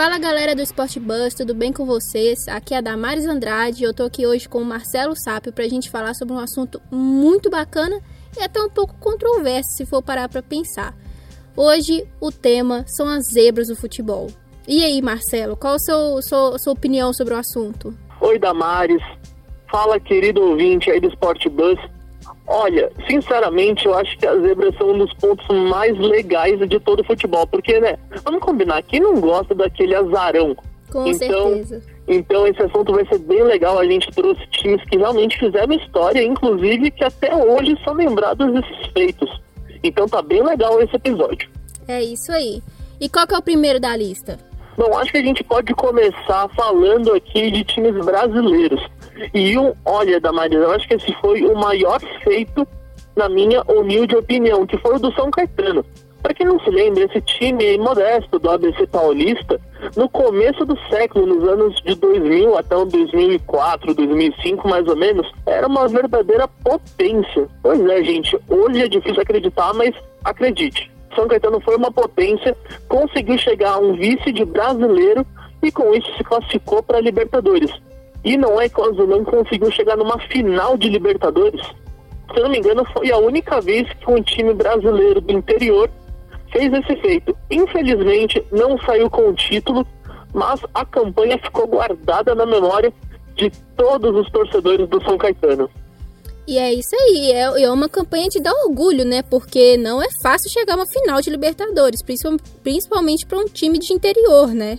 Fala galera do Sport Bus, tudo bem com vocês? Aqui é a Damares Andrade e eu tô aqui hoje com o Marcelo Sápio pra gente falar sobre um assunto muito bacana e até um pouco controverso se for parar pra pensar. Hoje o tema são as zebras do futebol. E aí, Marcelo, qual a sua, sua, sua opinião sobre o assunto? Oi, Damares. Fala, querido ouvinte aí do Sport Bus. Olha, sinceramente, eu acho que as zebras são um dos pontos mais legais de todo o futebol, porque, né, vamos combinar, quem não gosta daquele azarão? Com então, certeza. Então, esse assunto vai ser bem legal. A gente trouxe times que realmente fizeram história, inclusive que até hoje são lembrados desses feitos. Então, tá bem legal esse episódio. É isso aí. E qual que é o primeiro da lista? Bom, acho que a gente pode começar falando aqui de times brasileiros. E um, olha, Damaris, eu acho que esse foi o maior feito, na minha humilde opinião, que foi o do São Caetano. Para quem não se lembra, esse time modesto do ABC Paulista, no começo do século, nos anos de 2000 até 2004, 2005 mais ou menos, era uma verdadeira potência. Pois é, gente, hoje é difícil acreditar, mas acredite. São Caetano foi uma potência, conseguiu chegar a um vice de brasileiro e com isso se classificou para a Libertadores. E não é que o Azulão conseguiu chegar numa final de Libertadores. Se eu não me engano, foi a única vez que um time brasileiro do interior fez esse feito. Infelizmente, não saiu com o título, mas a campanha ficou guardada na memória de todos os torcedores do São Caetano. E é isso aí, é, é uma campanha de dar orgulho, né? Porque não é fácil chegar a uma final de Libertadores, principalmente para um time de interior, né?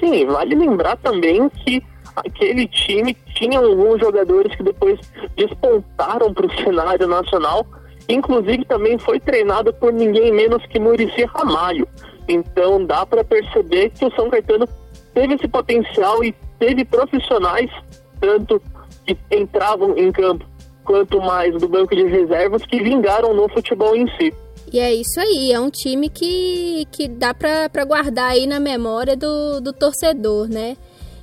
Sim, vale lembrar também que aquele time tinha alguns jogadores que depois despontaram para o cenário nacional, inclusive também foi treinado por ninguém menos que Murici Ramalho. Então dá para perceber que o São Caetano teve esse potencial e teve profissionais, tanto que entravam em campo quanto mais do banco de reservas, que vingaram no futebol em si. E é isso aí, é um time que, que dá para guardar aí na memória do, do torcedor, né?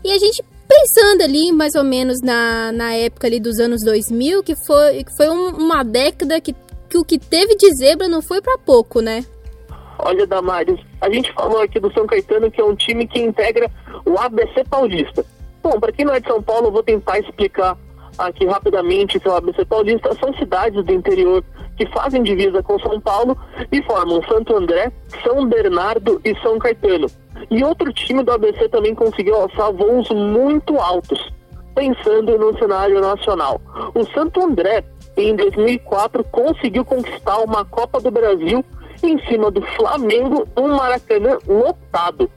E a gente pensando ali mais ou menos na, na época ali dos anos 2000, que foi, que foi um, uma década que, que o que teve de zebra não foi para pouco, né? Olha, Damares, a gente falou aqui do São Caetano, que é um time que integra o ABC Paulista. Bom, para quem não é de São Paulo, eu vou tentar explicar aqui rapidamente que o ABC Paulista são cidades do interior que fazem divisa com São Paulo e formam Santo André, São Bernardo e São Caetano. E outro time do ABC também conseguiu alçar voos muito altos, pensando no cenário nacional. O Santo André, em 2004, conseguiu conquistar uma Copa do Brasil em cima do Flamengo, um Maracanã lotado.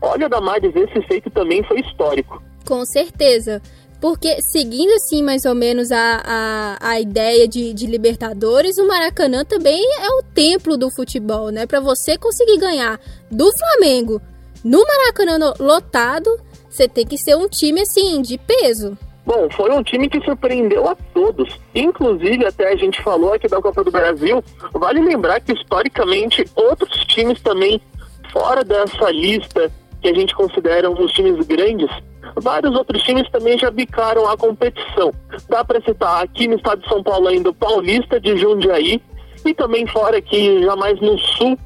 Olha, Damares, esse feito também foi histórico. Com certeza. Porque, seguindo assim mais ou menos a, a, a ideia de, de Libertadores, o Maracanã também é o templo do futebol, né? Para você conseguir ganhar do Flamengo no Maracanã lotado, você tem que ser um time assim, de peso. Bom, foi um time que surpreendeu a todos. Inclusive, até a gente falou aqui da Copa do Brasil, vale lembrar que historicamente outros times também, fora dessa lista que a gente considera os times grandes, vários outros times também já bicaram a competição. Dá para citar aqui no estado de São Paulo ainda o Paulista de Jundiaí e também fora aqui, já mais no sul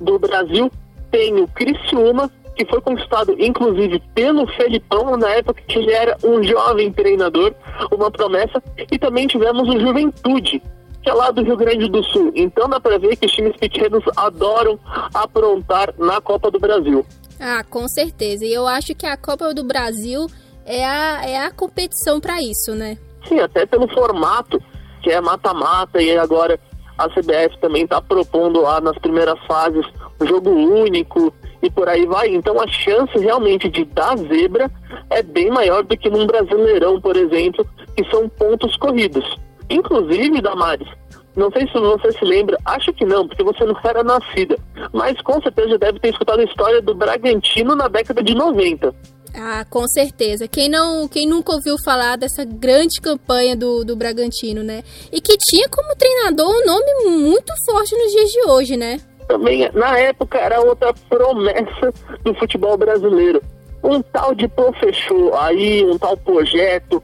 do Brasil, tem o Criciúma, que foi conquistado inclusive pelo Felipão na época que ele era um jovem treinador, uma promessa, e também tivemos o Juventude, que é lá do Rio Grande do Sul. Então dá para ver que os times pequenos adoram aprontar na Copa do Brasil. Ah, com certeza. E eu acho que a Copa do Brasil é a, é a competição para isso, né? Sim, até pelo formato, que é mata-mata, e agora a CBF também está propondo lá nas primeiras fases um jogo único e por aí vai. Então a chance realmente de dar zebra é bem maior do que num Brasileirão, por exemplo, que são pontos corridos. Inclusive, Damares, não sei se você se lembra, acho que não, porque você não era nascida, mas com certeza deve ter escutado a história do Bragantino na década de 90. Ah, com certeza. Quem não, quem nunca ouviu falar dessa grande campanha do, do Bragantino, né? E que tinha como treinador um nome muito forte nos dias de hoje, né? Também, na época, era outra promessa do futebol brasileiro. Um tal de professor aí, um tal projeto.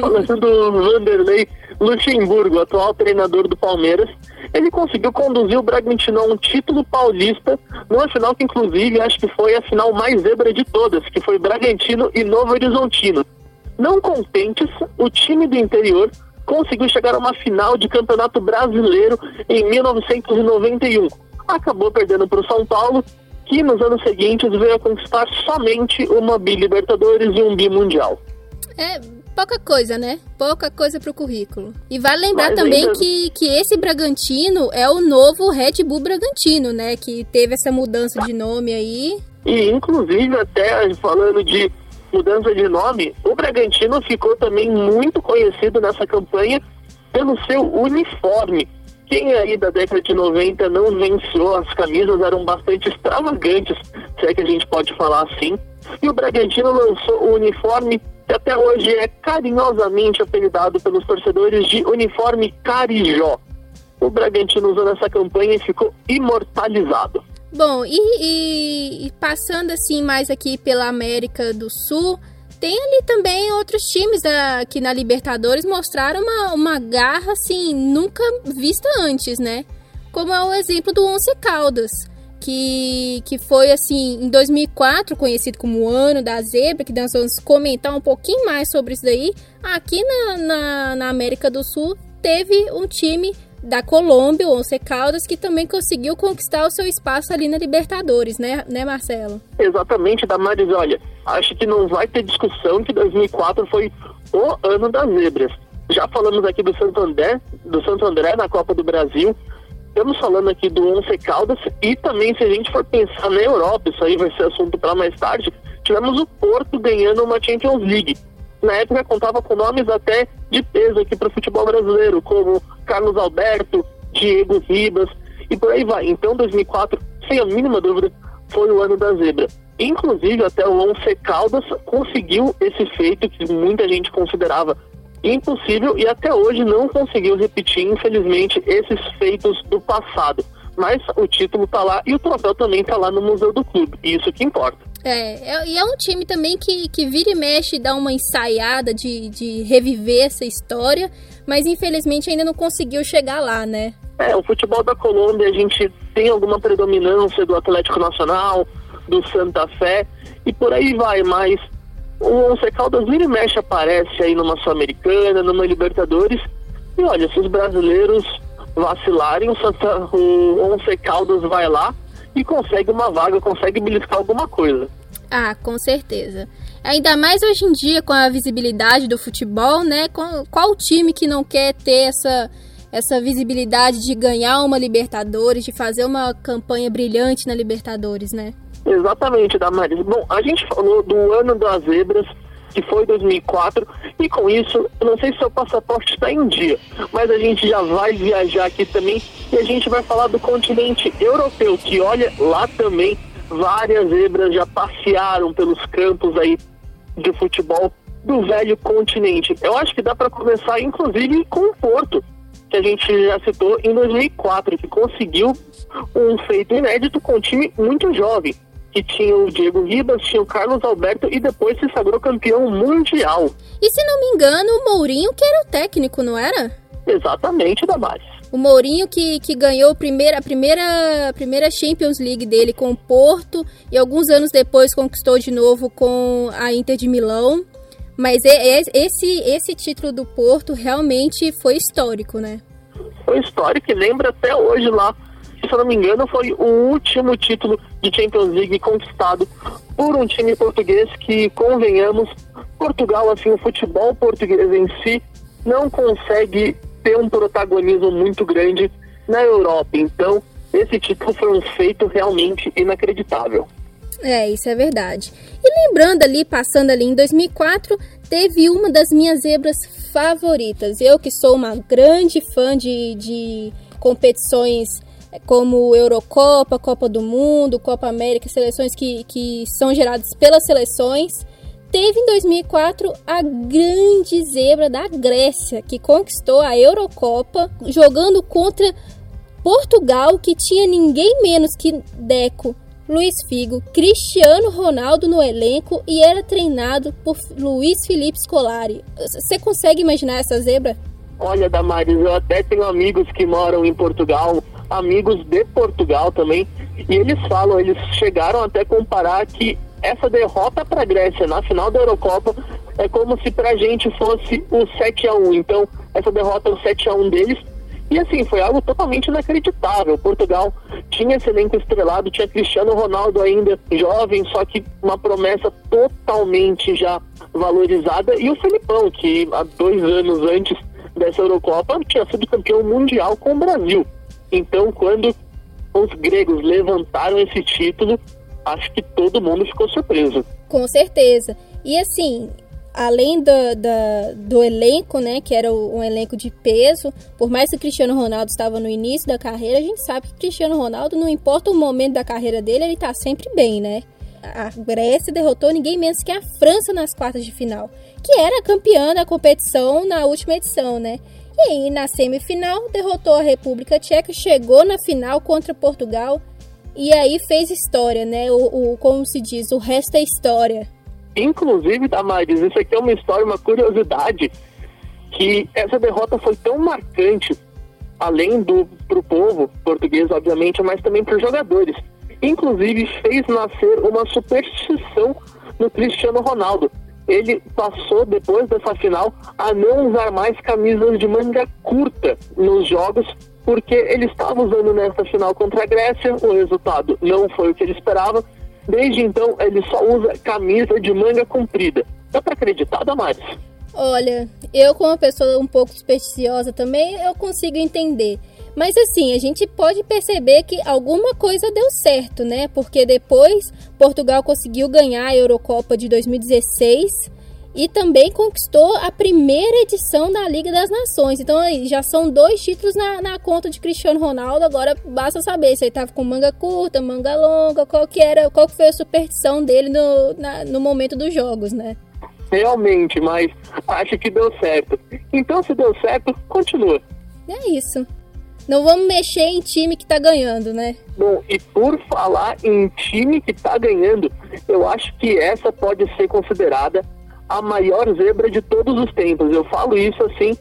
Falando do Vanderlei Luxemburgo, atual treinador do Palmeiras, ele conseguiu conduzir o Bragantino a um título paulista, numa final que inclusive acho que foi a final mais zebra de todas, que foi Bragantino e Novo Horizontino. Não contentes, o time do interior conseguiu chegar a uma final de campeonato brasileiro em 1991. Acabou perdendo para o São Paulo, que nos anos seguintes veio a conquistar somente uma Bi-Libertadores e um Bi-Mundial. É pouca coisa, né? Pouca coisa para o currículo. E vale lembrar Mas também ainda... que, que esse Bragantino é o novo Red Bull Bragantino, né? Que teve essa mudança de nome aí. E inclusive até falando de mudança de nome, o Bragantino ficou também muito conhecido nessa campanha pelo seu uniforme. Quem aí da década de 90 não venceu, as camisas eram bastante extravagantes, se é que a gente pode falar assim. E o Bragantino lançou o uniforme que até hoje é carinhosamente apelidado pelos torcedores de uniforme Carijó. O Bragantino usou nessa campanha e ficou imortalizado. Bom, e, e, e, passando assim mais aqui pela América do Sul, tem ali também outros times da, que na Libertadores mostraram uma, uma garra assim nunca vista antes, né? Como é o exemplo do Once Caldas, que, que foi assim em 2004 conhecido como o ano da zebra, que nós vamos comentar um pouquinho mais sobre isso daí. Aqui na, na, na América do Sul teve um time da Colômbia, o Once Caldas, que também conseguiu conquistar o seu espaço ali na Libertadores, né, né Marcelo? Exatamente, Damaris. Olha, acho que não vai ter discussão que 2004 foi o ano das zebras. Já falamos aqui do Santo André, do Santo André na Copa do Brasil. Estamos falando aqui do Once Caldas e também se a gente for pensar na Europa, isso aí vai ser assunto para mais tarde, tivemos o Porto ganhando uma Champions League na época contava com nomes até de peso aqui para o futebol brasileiro, como Carlos Alberto, Diego Ribas e por aí vai. Então 2004, sem a mínima dúvida, foi o ano da zebra. Inclusive até o Once Caldas conseguiu esse feito que muita gente considerava impossível e até hoje não conseguiu repetir, infelizmente, esses feitos do passado. Mas o título está lá e o troféu também está lá no Museu do Clube, e isso que importa. É, é, e é um time também que, que vira e mexe dá uma ensaiada de, de reviver essa história, mas infelizmente ainda não conseguiu chegar lá, né? É, o futebol da Colômbia a gente tem alguma predominância do Atlético Nacional, do Santa Fé e por aí vai, mas o Once Caldas vira e mexe aparece aí numa Sul-Americana, numa Libertadores e olha, se os brasileiros vacilarem, o, Santa, o Once Caldas vai lá e consegue uma vaga, consegue beliscar alguma coisa. Ah, com certeza. Ainda mais hoje em dia com a visibilidade do futebol, né? Qual time que não quer ter essa essa visibilidade de ganhar uma Libertadores, de fazer uma campanha brilhante na Libertadores, né? Exatamente, Damaris. Bom, a gente falou do ano das zebras, que foi 2004, e com isso, eu não sei se seu passaporte está em dia, mas a gente já vai viajar aqui também e a gente vai falar do continente europeu, que olha, lá também várias zebras já passearam pelos campos aí de futebol do velho continente. Eu acho que dá para começar, inclusive, com o Porto, que a gente já citou em 2004, que conseguiu um feito inédito com um time muito jovem que tinha o Diego Ribas, tinha o Carlos Alberto e depois se sagrou campeão mundial. E se não me engano, o Mourinho que era o técnico, não era? Exatamente, Damares. O Mourinho que, que ganhou a primeira, a, primeira, a primeira Champions League dele com o Porto e alguns anos depois conquistou de novo com a Inter de Milão. Mas esse, esse título do Porto realmente foi histórico, né? Foi histórico e lembra até hoje lá se eu não me engano, foi o último título de Champions League conquistado por um time português que, convenhamos, Portugal, assim, o futebol português em si, não consegue ter um protagonismo muito grande na Europa. Então, esse título foi um feito realmente inacreditável. É, isso é verdade. E lembrando ali, passando ali em 2004, teve uma das minhas zebras favoritas. Eu que sou uma grande fã de, de competições como Eurocopa, Copa do Mundo, Copa América, seleções que, que são geradas pelas seleções. Teve em 2004 a grande zebra da Grécia, que conquistou a Eurocopa jogando contra Portugal, que tinha ninguém menos que Deco, Luiz Figo, Cristiano Ronaldo no elenco e era treinado por Luiz Felipe Scolari. Você consegue imaginar essa zebra? Olha, Damares, eu até tenho amigos que moram em Portugal, amigos de Portugal também, e eles falam, eles chegaram até comparar que essa derrota para a Grécia na final da Eurocopa é como se para a gente fosse o 7 a 1 Então, essa derrota é o 7 a 1 deles. E assim, foi algo totalmente inacreditável. Portugal tinha esse elenco estrelado, tinha Cristiano Ronaldo ainda jovem, só que uma promessa totalmente já valorizada. E o Felipão, que há dois anos antes dessa Eurocopa tinha sido campeão mundial com o Brasil. Então, quando os gregos levantaram esse título, acho que todo mundo ficou surpreso. Com certeza. E assim, além do, do, do, elenco, né, que era um elenco de peso, por mais que o Cristiano Ronaldo estava no início da carreira, a gente sabe que o Cristiano Ronaldo, não importa o momento da carreira dele, ele está sempre bem, né? A Grécia derrotou ninguém menos que a França nas quartas de final, que era campeã da competição na última edição, né? E na semifinal, derrotou a República Tcheca, chegou na final contra Portugal e aí fez história, né? O, o como se diz, o resto é história. Inclusive, Damaris, isso aqui é uma história, uma curiosidade, que essa derrota foi tão marcante, além do pro povo português, obviamente, mas também para os jogadores. Inclusive, fez nascer uma superstição no Cristiano Ronaldo. Ele passou, depois dessa final, a não usar mais camisas de manga curta nos jogos, porque ele estava usando nessa final contra a Grécia, o resultado não foi o que ele esperava, Desde então, ele só usa camisa de manga comprida. Dá pra acreditar, Damares? Olha, eu como uma pessoa um pouco supersticiosa também, eu consigo entender. Mas assim, a gente pode perceber que alguma coisa deu certo, né? Porque depois Portugal conseguiu ganhar a Eurocopa de 2016 e também conquistou a primeira edição da Liga das Nações. Então já são dois títulos na, na conta de Cristiano Ronaldo. Agora basta saber se ele estava com manga curta, manga longa, qual que era, qual que foi a superstição dele no, na, no momento dos jogos, né? Realmente, mas acho que deu certo. Então se deu certo, continua. É isso. Não vamos mexer em time que tá ganhando, né? Bom, e por falar em time que tá ganhando, eu acho que essa pode ser considerada a maior zebra de todos os tempos. Eu falo isso assim,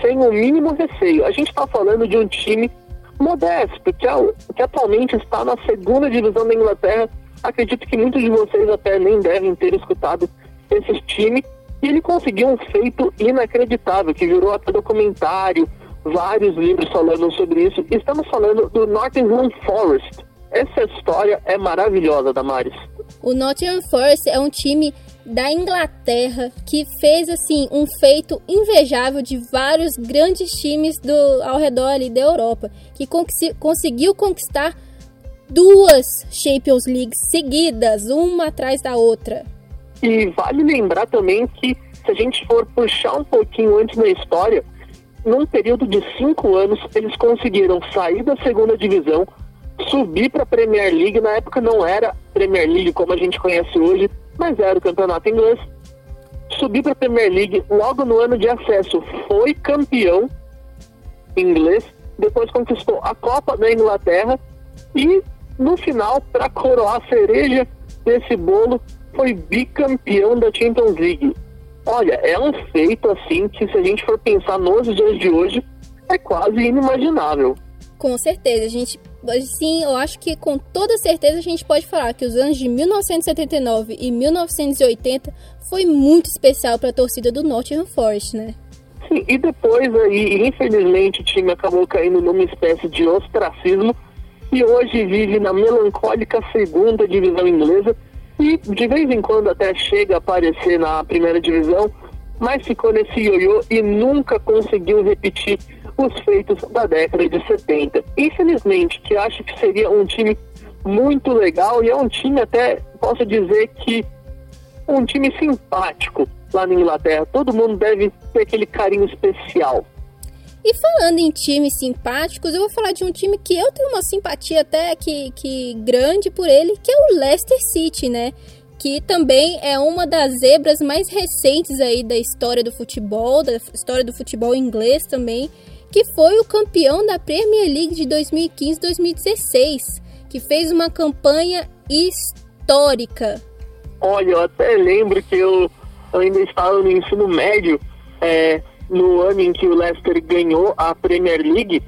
sem o mínimo receio. A gente está falando de um time modesto, que, que atualmente está na segunda divisão da Inglaterra. Acredito que muitos de vocês até nem devem ter escutado esse time. E ele conseguiu um feito inacreditável, que virou até documentário, vários livros falando sobre isso. Estamos falando do Nottingham Forest. Essa história é maravilhosa, Damares. O Nottingham Forest é um time da Inglaterra que fez assim um feito invejável de vários grandes times do ao redor ali da Europa, que conseguiu conquistar duas Champions League seguidas, uma atrás da outra. E vale lembrar também que se a gente for puxar um pouquinho antes na história, num período de cinco anos eles conseguiram sair da segunda divisão, subir para a Premier League. Na época não era Premier League como a gente conhece hoje, mas era o campeonato inglês. Subiu para a Premier League logo no ano de acesso, foi campeão inglês, depois conquistou a Copa da Inglaterra e no final, para coroar a cereja desse bolo, foi bicampeão da Champions League. Olha, é um feito assim que se a gente for pensar nos dias de hoje, é quase inimaginável. Com certeza, a gente sim, eu acho que com toda certeza a gente pode falar que os anos de 1979 e 1980 foi muito especial para a torcida do Nottingham Forest, né? Sim, e depois aí, infelizmente, o time acabou caindo numa espécie de ostracismo e hoje vive na melancólica segunda divisão inglesa e de vez em quando até chega a aparecer na primeira divisão, mas ficou nesse ioiô e nunca conseguiu repetir os feitos da década de 70. Infelizmente, que acho que seria um time muito legal e é um time até, posso dizer que um time simpático lá na Inglaterra. Todo mundo deve ter aquele carinho especial. E falando em times simpáticos, eu vou falar de um time que eu tenho uma simpatia até que, que grande por ele, que é o Leicester City, né? Que também é uma das zebras mais recentes aí da história do futebol, da história do futebol inglês também que foi o campeão da Premier League de 2015-2016, que fez uma campanha histórica. Olha, eu até lembro que eu, eu ainda estava no ensino médio, é, no ano em que o Leicester ganhou a Premier League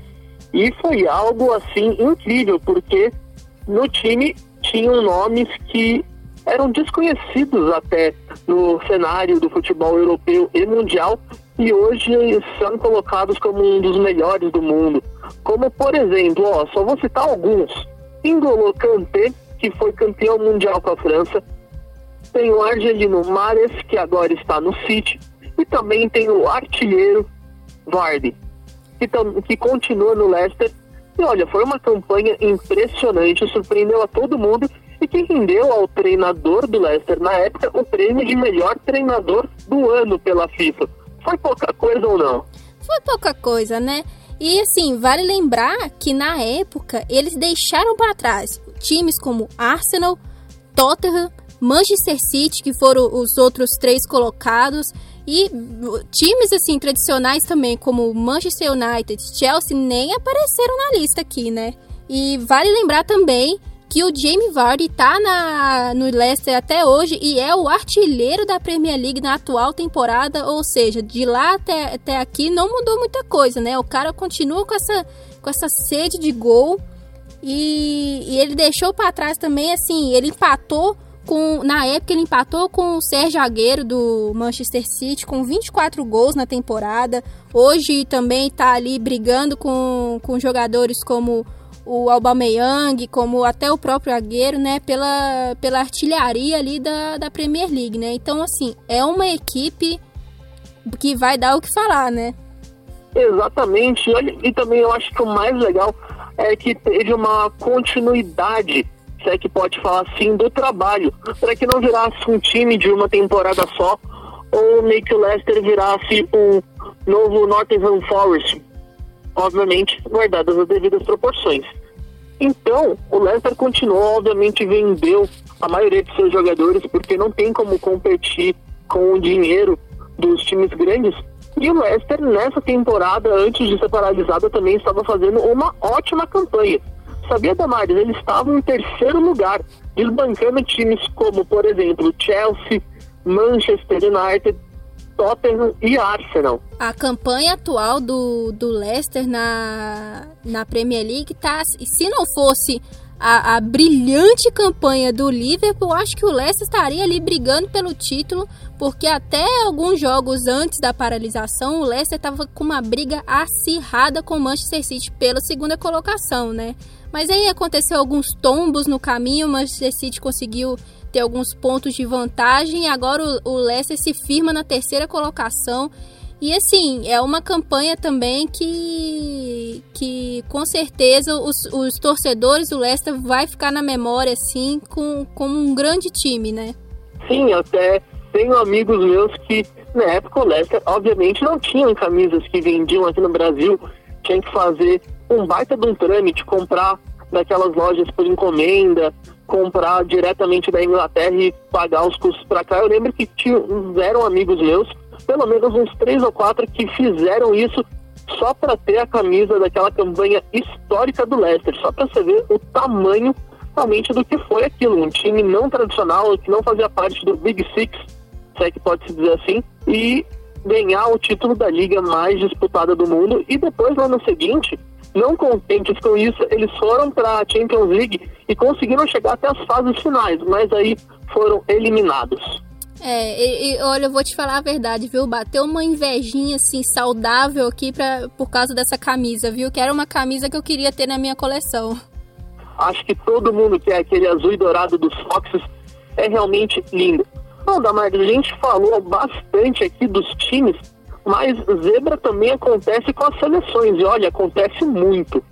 e foi algo assim incrível, porque no time tinham nomes que eram desconhecidos até no cenário do futebol europeu e mundial e hoje são colocados como um dos melhores do mundo. Como por exemplo, ó, só vou citar alguns. Ingolo Kanté, que foi campeão mundial com a França, tem o argelino Mares, que agora está no City, e também tem o artilheiro Vardy, que, que continua no Leicester. E olha, foi uma campanha impressionante, surpreendeu a todo mundo e que rendeu ao treinador do Leicester na época o prêmio de melhor treinador do ano pela FIFA. Foi pouca coisa ou não? Foi pouca coisa, né? E assim, vale lembrar que na época eles deixaram para trás times como Arsenal, Tottenham, Manchester City, que foram os outros três colocados, e times assim tradicionais também, como Manchester United, Chelsea, nem apareceram na lista aqui, né? E vale lembrar também que o Jamie Vardy tá na, no Leicester até hoje e é o artilheiro da Premier League na atual temporada, ou seja, de lá até, até aqui não mudou muita coisa, né? O cara continua com essa, com essa sede de gol e, e ele deixou para trás também, assim, ele empatou com, na época ele empatou com o Sérgio Agüero do Manchester City com 24 gols na temporada. Hoje também está ali brigando com, com jogadores como o Aubameyang, como até o próprio Agüero, né, pela, pela artilharia ali da, da Premier League, né? Então, assim, é uma equipe que vai dar o que falar, né? Exatamente. E também eu acho que o mais legal é que teve uma continuidade, se que pode falar assim, do trabalho, para que não virasse um time de uma temporada só, ou meio que o Leicester virasse um novo Nottingham Forest, obviamente guardadas as devidas proporções. Então, o Leicester continuou, obviamente, vendeu a maioria de seus jogadores, porque não tem como competir com o dinheiro dos times grandes. E o Leicester, nessa temporada, antes de ser paralisada, também estava fazendo uma ótima campanha. Sabia, Damares? Eles estavam em terceiro lugar, desbancando times como, por exemplo, Chelsea, Manchester United, Tottenham e Arsenal. A campanha atual do, do Leicester na, na Premier League tá. Se não fosse a, a, brilhante campanha do Liverpool, acho que o Leicester estaria ali brigando pelo título, porque até alguns jogos antes da paralisação, o Leicester estava com uma briga acirrada com o Manchester City pela segunda colocação, né? Mas aí aconteceu alguns tombos no caminho, o Manchester City conseguiu ter alguns pontos de vantagem e agora o, o Leicester se firma na terceira colocação. E assim, é uma campanha também que, que com certeza os, os torcedores do Leicester vai ficar na memória assim com, com um grande time, né? Sim, até tenho amigos meus que na época o Leicester obviamente não tinham camisas que vendiam aqui no Brasil, tinha que fazer um baita de um trâmite, comprar daquelas lojas por encomenda, comprar diretamente da Inglaterra e pagar os custos para cá. Eu lembro que tiveram amigos meus, pelo menos uns três ou quatro, que fizeram isso só para ter a camisa daquela campanha histórica do Leicester, só para você ver o tamanho realmente do que foi aquilo. Um time não tradicional, que não fazia parte do Big Six, se é que pode se dizer assim, e ganhar o título da liga mais disputada do mundo. E depois, no ano seguinte, não contentes com isso, eles foram para a Champions League e conseguiram chegar até as fases finais, mas aí foram eliminados. É, e, e, olha, eu vou te falar a verdade, viu? Bateu uma invejinha assim saudável aqui pra, por causa dessa camisa, viu? Que era uma camisa que eu queria ter na minha coleção. Acho que todo mundo quer aquele azul e dourado dos Foxes. É realmente lindo. Bom, Damares, a gente falou bastante aqui dos times mas zebra também acontece com as seleções, e olha, acontece muito.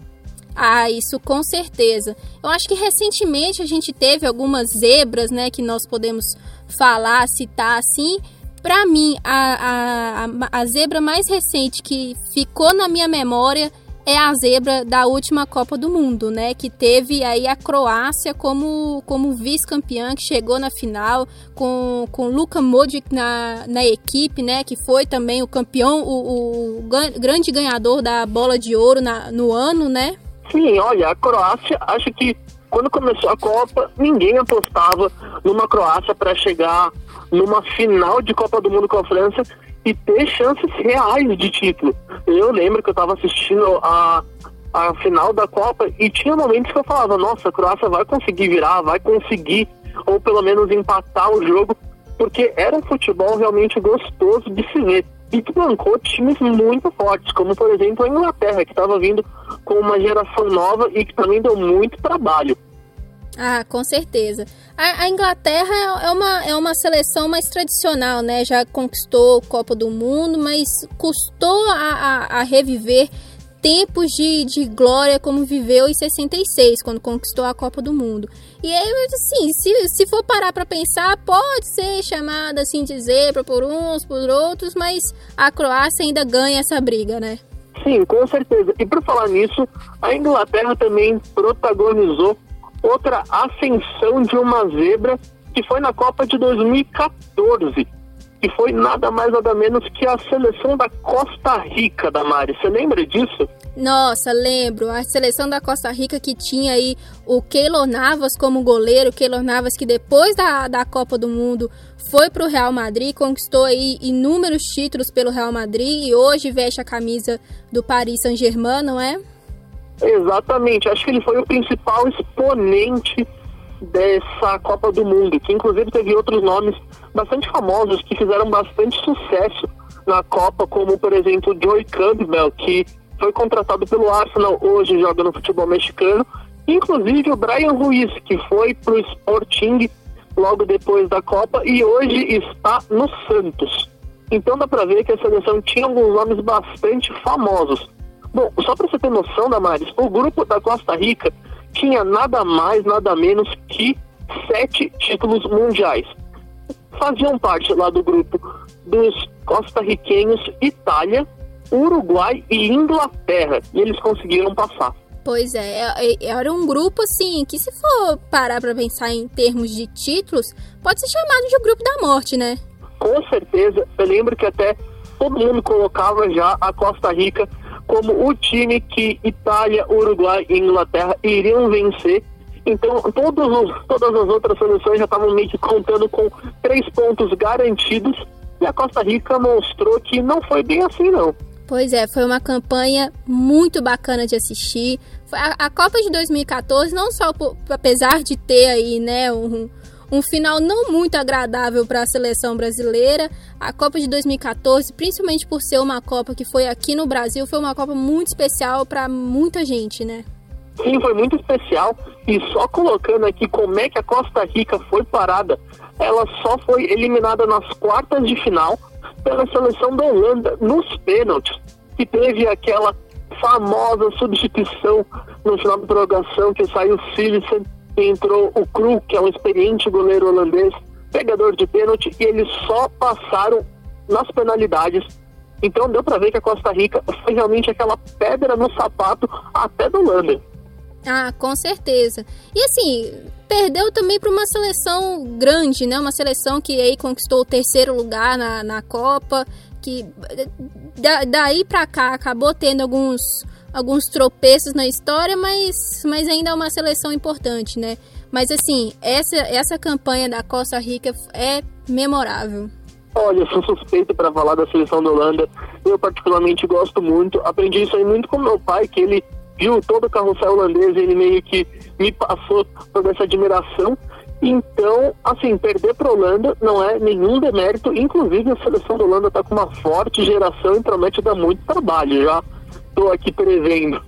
Ah, isso com certeza. Eu acho que recentemente a gente teve algumas zebras, né, que nós podemos falar, citar assim. Para mim, a, a, a zebra mais recente que ficou na minha memória é a zebra da última Copa do Mundo, né? Que teve aí a Croácia como, como vice-campeã, que chegou na final com, com Luka Modric na, na equipe, né? Que foi também o campeão, o, o grande ganhador da bola de ouro na, no ano, né? Sim, olha, a Croácia, acho que quando começou a Copa, ninguém apostava numa Croácia para chegar numa final de Copa do Mundo com a França e ter chances reais de título. Eu lembro que eu estava assistindo a, a final da Copa e tinha momentos que eu falava, nossa, a Croácia vai conseguir virar, vai conseguir, ou pelo menos empatar o jogo, porque era um futebol realmente gostoso de se ver. E que bancou times muito fortes, como por exemplo a Inglaterra, que estava vindo com uma geração nova e que também deu muito trabalho. Ah, com certeza. A, a, Inglaterra é uma, é uma seleção mais tradicional, né? Já conquistou Copa do Mundo, mas custou a, a, a reviver tempos de, de glória como viveu em 66, quando conquistou a Copa do Mundo. E aí, assim, se, se for parar para pensar, pode ser chamada assim de zebra por uns, por outros, mas a Croácia ainda ganha essa briga, né? Sim, com certeza. E por falar nisso, a Inglaterra também protagonizou outra ascensão de uma zebra que foi na Copa de 2014, que foi nada mais nada menos que a seleção da Costa Rica, da Mari. Você lembra disso? Nossa, lembro. A seleção da Costa Rica que tinha aí o Keylor Navas como goleiro. Keylor Navas que depois da, da Copa do Mundo foi para o Real Madrid, conquistou aí inúmeros títulos pelo Real Madrid e hoje veste a camisa do Paris Saint-Germain, não é? Exatamente, acho que ele foi o principal exponente dessa Copa do Mundo, que inclusive teve outros nomes bastante famosos que fizeram bastante sucesso na Copa, como por exemplo Joey Campbell, que foi contratado pelo Arsenal, hoje joga no futebol mexicano, inclusive o Brian Ruiz, que foi para o Sporting logo depois da Copa e hoje está no Santos. Então dá para ver que a seleção tinha alguns nomes bastante famosos. Bom, só para você ter noção, Damares, o grupo da Costa Rica tinha nada mais, nada menos que sete títulos mundiais. Faziam parte lá do grupo dos costarriquenhos Itália, Uruguai e Inglaterra. E eles conseguiram passar. Pois é, é, é, era um grupo assim que se for parar para pensar em termos de títulos, pode ser chamado de grupo da morte, né? Com certeza. Eu lembro que até todo mundo colocava já a Costa Rica como o time que Itália, Uruguai e Inglaterra iriam vencer. Então, os, todas as outras seleções já estavam meio que contando com três pontos garantidos. E a Costa Rica mostrou que não foi bem assim, não. Pois é, foi uma campanha muito bacana de assistir. A, a Copa de 2014, não só por, apesar de ter aí, né, um, um final não muito agradável para a seleção brasileira. A Copa de 2014, principalmente por ser uma Copa que foi aqui no Brasil, foi uma Copa muito especial para muita gente, né? Sim, foi muito especial. E só colocando aqui como é que a Costa Rica foi parada, ela só foi eliminada nas quartas de final pela seleção da Holanda nos pênaltis, que teve aquela famosa substituição no final da prorrogação que saiu Silesen entrou o Kru, que é um experiente goleiro holandês, pegador de pênalti, e eles só passaram nas penalidades. Então deu para ver que a Costa Rica foi realmente aquela pedra no sapato até do Holanda. Ah, com certeza. E assim, perdeu também para uma seleção grande, né? Uma seleção que aí conquistou o terceiro lugar na, na Copa, que da, daí para cá acabou tendo alguns alguns tropeços na história, mas, mas ainda é uma seleção importante, né? Mas assim, essa, essa campanha da Costa Rica é memorável. Olha, eu sou suspeito para falar da seleção da Holanda. Eu particularmente gosto muito. Aprendi isso aí muito com meu pai, que ele viu todo o carrossel holandês, ele meio que me passou toda essa admiração. Então, assim, perder para a Holanda não é nenhum demérito. Inclusive, a seleção da Holanda está com uma forte geração e promete dar muito trabalho já estou aqui prevendo.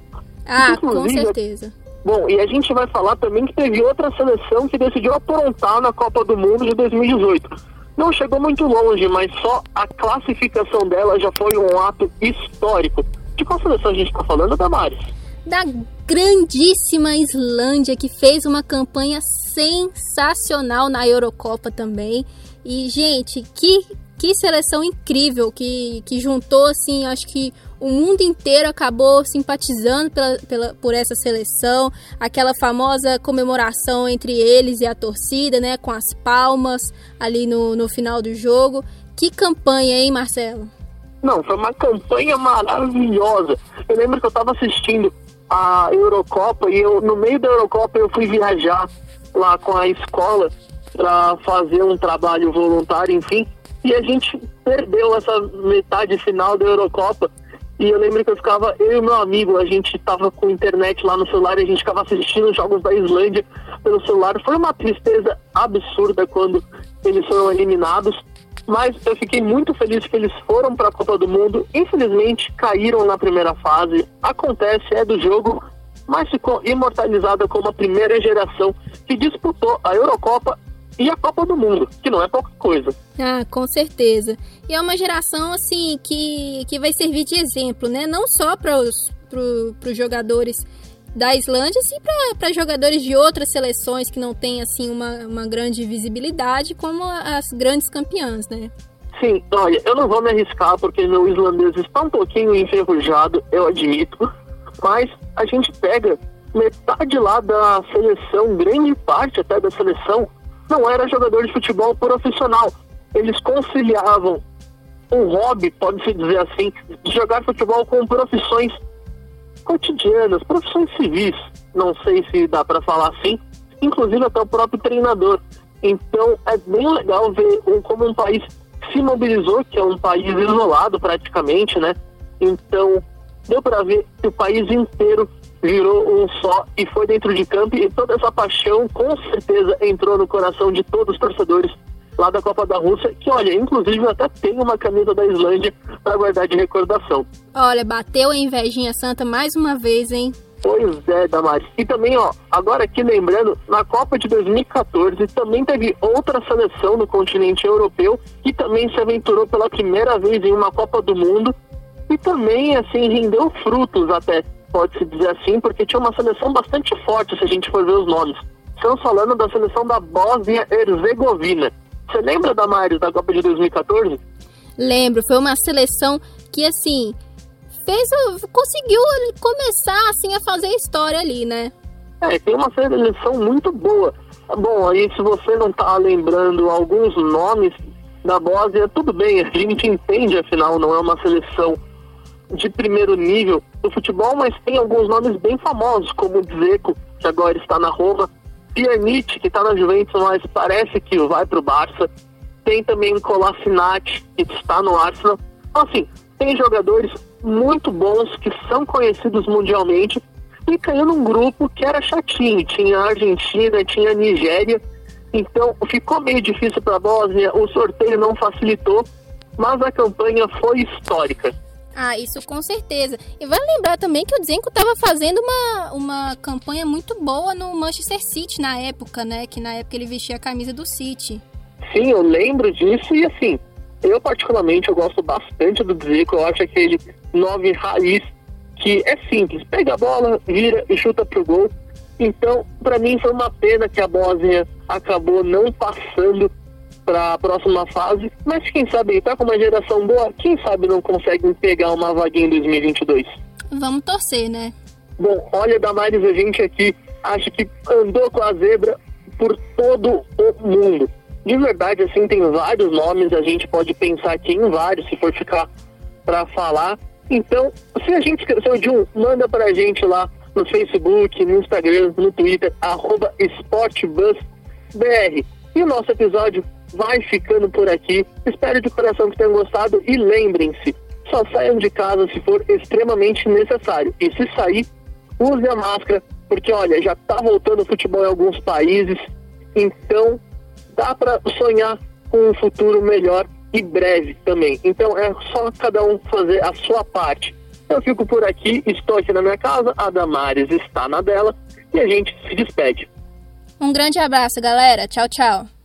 Ah, Inclusive, com certeza. Bom, e a gente vai falar também que teve outra seleção que decidiu aprontar na Copa do Mundo de 2018. Não chegou muito longe, mas só a classificação dela já foi um ato histórico. De qual seleção a gente está falando, Damares? Da grandíssima Islândia, que fez uma campanha sensacional na Eurocopa também. E, gente, que, que seleção incrível que, que juntou, assim, acho que o mundo inteiro acabou simpatizando pela, pela, por essa seleção, aquela famosa comemoração entre eles e a torcida, né, com as palmas ali no, no final do jogo. Que campanha, hein, Marcelo? Não, foi uma campanha maravilhosa. Eu lembro que eu estava assistindo a Eurocopa e eu, no meio da Eurocopa eu fui viajar lá com a escola para fazer um trabalho voluntário, enfim. e a gente perdeu essa metade final da Eurocopa. E eu lembro que eu ficava, eu e meu amigo, a gente tava com internet lá no celular a gente ficava assistindo os jogos da Islândia pelo celular. Foi uma tristeza absurda quando eles foram eliminados. Mas eu fiquei muito feliz que eles foram para a Copa do Mundo. Infelizmente, caíram na primeira fase. Acontece, é do jogo, mas ficou imortalizada como a primeira geração que disputou a Eurocopa e a Copa do Mundo, que não é pouca coisa. Ah, com certeza. E é uma geração assim que, que vai servir de exemplo, né? Não só para os pro, jogadores da Islândia, sim para jogadores de outras seleções que não têm assim uma, uma grande visibilidade, como as grandes campeãs, né? Sim, olha, eu não vou me arriscar porque meu islandês está um pouquinho enferrujado, eu admito, mas a gente pega metade lá da seleção, grande parte até da seleção, não era jogador de futebol profissional. Eles conciliavam um hobby, pode-se dizer assim, de jogar futebol com profissões cotidianas, profissões civis. Não sei se dá para falar assim, inclusive até o próprio treinador. Então é bem legal ver como um país se mobilizou, que é um país isolado praticamente, né? Então deu para ver que o país inteiro virou um só e foi dentro de campo e toda essa paixão com certeza entrou no coração de todos os torcedores lá da Copa da Rússia, que olha, inclusive eu até tenho uma camisa da Islândia para guardar de recordação. Olha, bateu a invejinha santa mais uma vez, hein? Pois é, Damares. E também, ó, agora aqui lembrando, na Copa de 2014 também teve outra seleção no continente europeu que também se aventurou pela primeira vez em uma Copa do Mundo e também, assim, rendeu frutos até pode-se dizer assim, porque tinha uma seleção bastante forte, se a gente for ver os nomes. Estamos falando da seleção da Bósnia-Herzegovina. Você lembra da Maris da Copa de 2014? Lembro, foi uma seleção que, assim, fez, conseguiu começar, assim, a fazer história ali, né? É, tem uma seleção muito boa. Bom, aí se você não tá lembrando alguns nomes da Bósnia, tudo bem, a gente entende, afinal, não é uma seleção de primeiro nível do futebol, mas tem alguns nomes bem famosos, como Dzeko, que agora está na Roma, Pjanic, que está na Juventus, mas parece que vai para o Barça, tem também o Kolasinac, que está no Arsenal. Então, assim, tem jogadores muito bons que são conhecidos mundialmente e caiu num grupo que era chatinho, tinha Argentina, tinha Nigéria, então ficou meio difícil para a Bósnia, o sorteio não facilitou, mas a campanha foi histórica. Ah, isso com certeza. E vale lembrar também que o Zenko estava fazendo uma, uma campanha muito boa no Manchester City na época, né? Que na época ele vestia a camisa do City. Sim, eu lembro disso e assim, eu particularmente eu gosto bastante do Zenko. Eu acho aquele nove raiz que é simples, pega a bola, vira e chuta pro gol. Então, para mim foi uma pena que a Bósnia acabou não passando para a próxima fase, mas quem sabe tá com uma geração boa, quem sabe não conseguem pegar uma vaguinha em 2022. Vamos torcer, né? Bom, olha, Damares, a gente aqui acha que andou com a zebra por todo o mundo. De verdade, assim, tem vários nomes, a gente pode pensar aqui em vários, se for ficar para falar. Então, se a gente esqueceu de um, manda pra gente lá no Facebook, no Instagram, no Twitter, arroba. E o nosso episódio vai ficando por aqui. Espero de coração que tenham gostado e lembrem-se, só saiam de casa se for extremamente necessário. E se sair, use a máscara, porque olha, já está voltando o futebol em alguns países, então dá para sonhar com um futuro melhor e breve também. Então é só cada um fazer a sua parte. Eu fico por aqui, estou aqui na minha casa, a Damares está na dela e a gente se despede. Um grande abraço, galera. Tchau, tchau.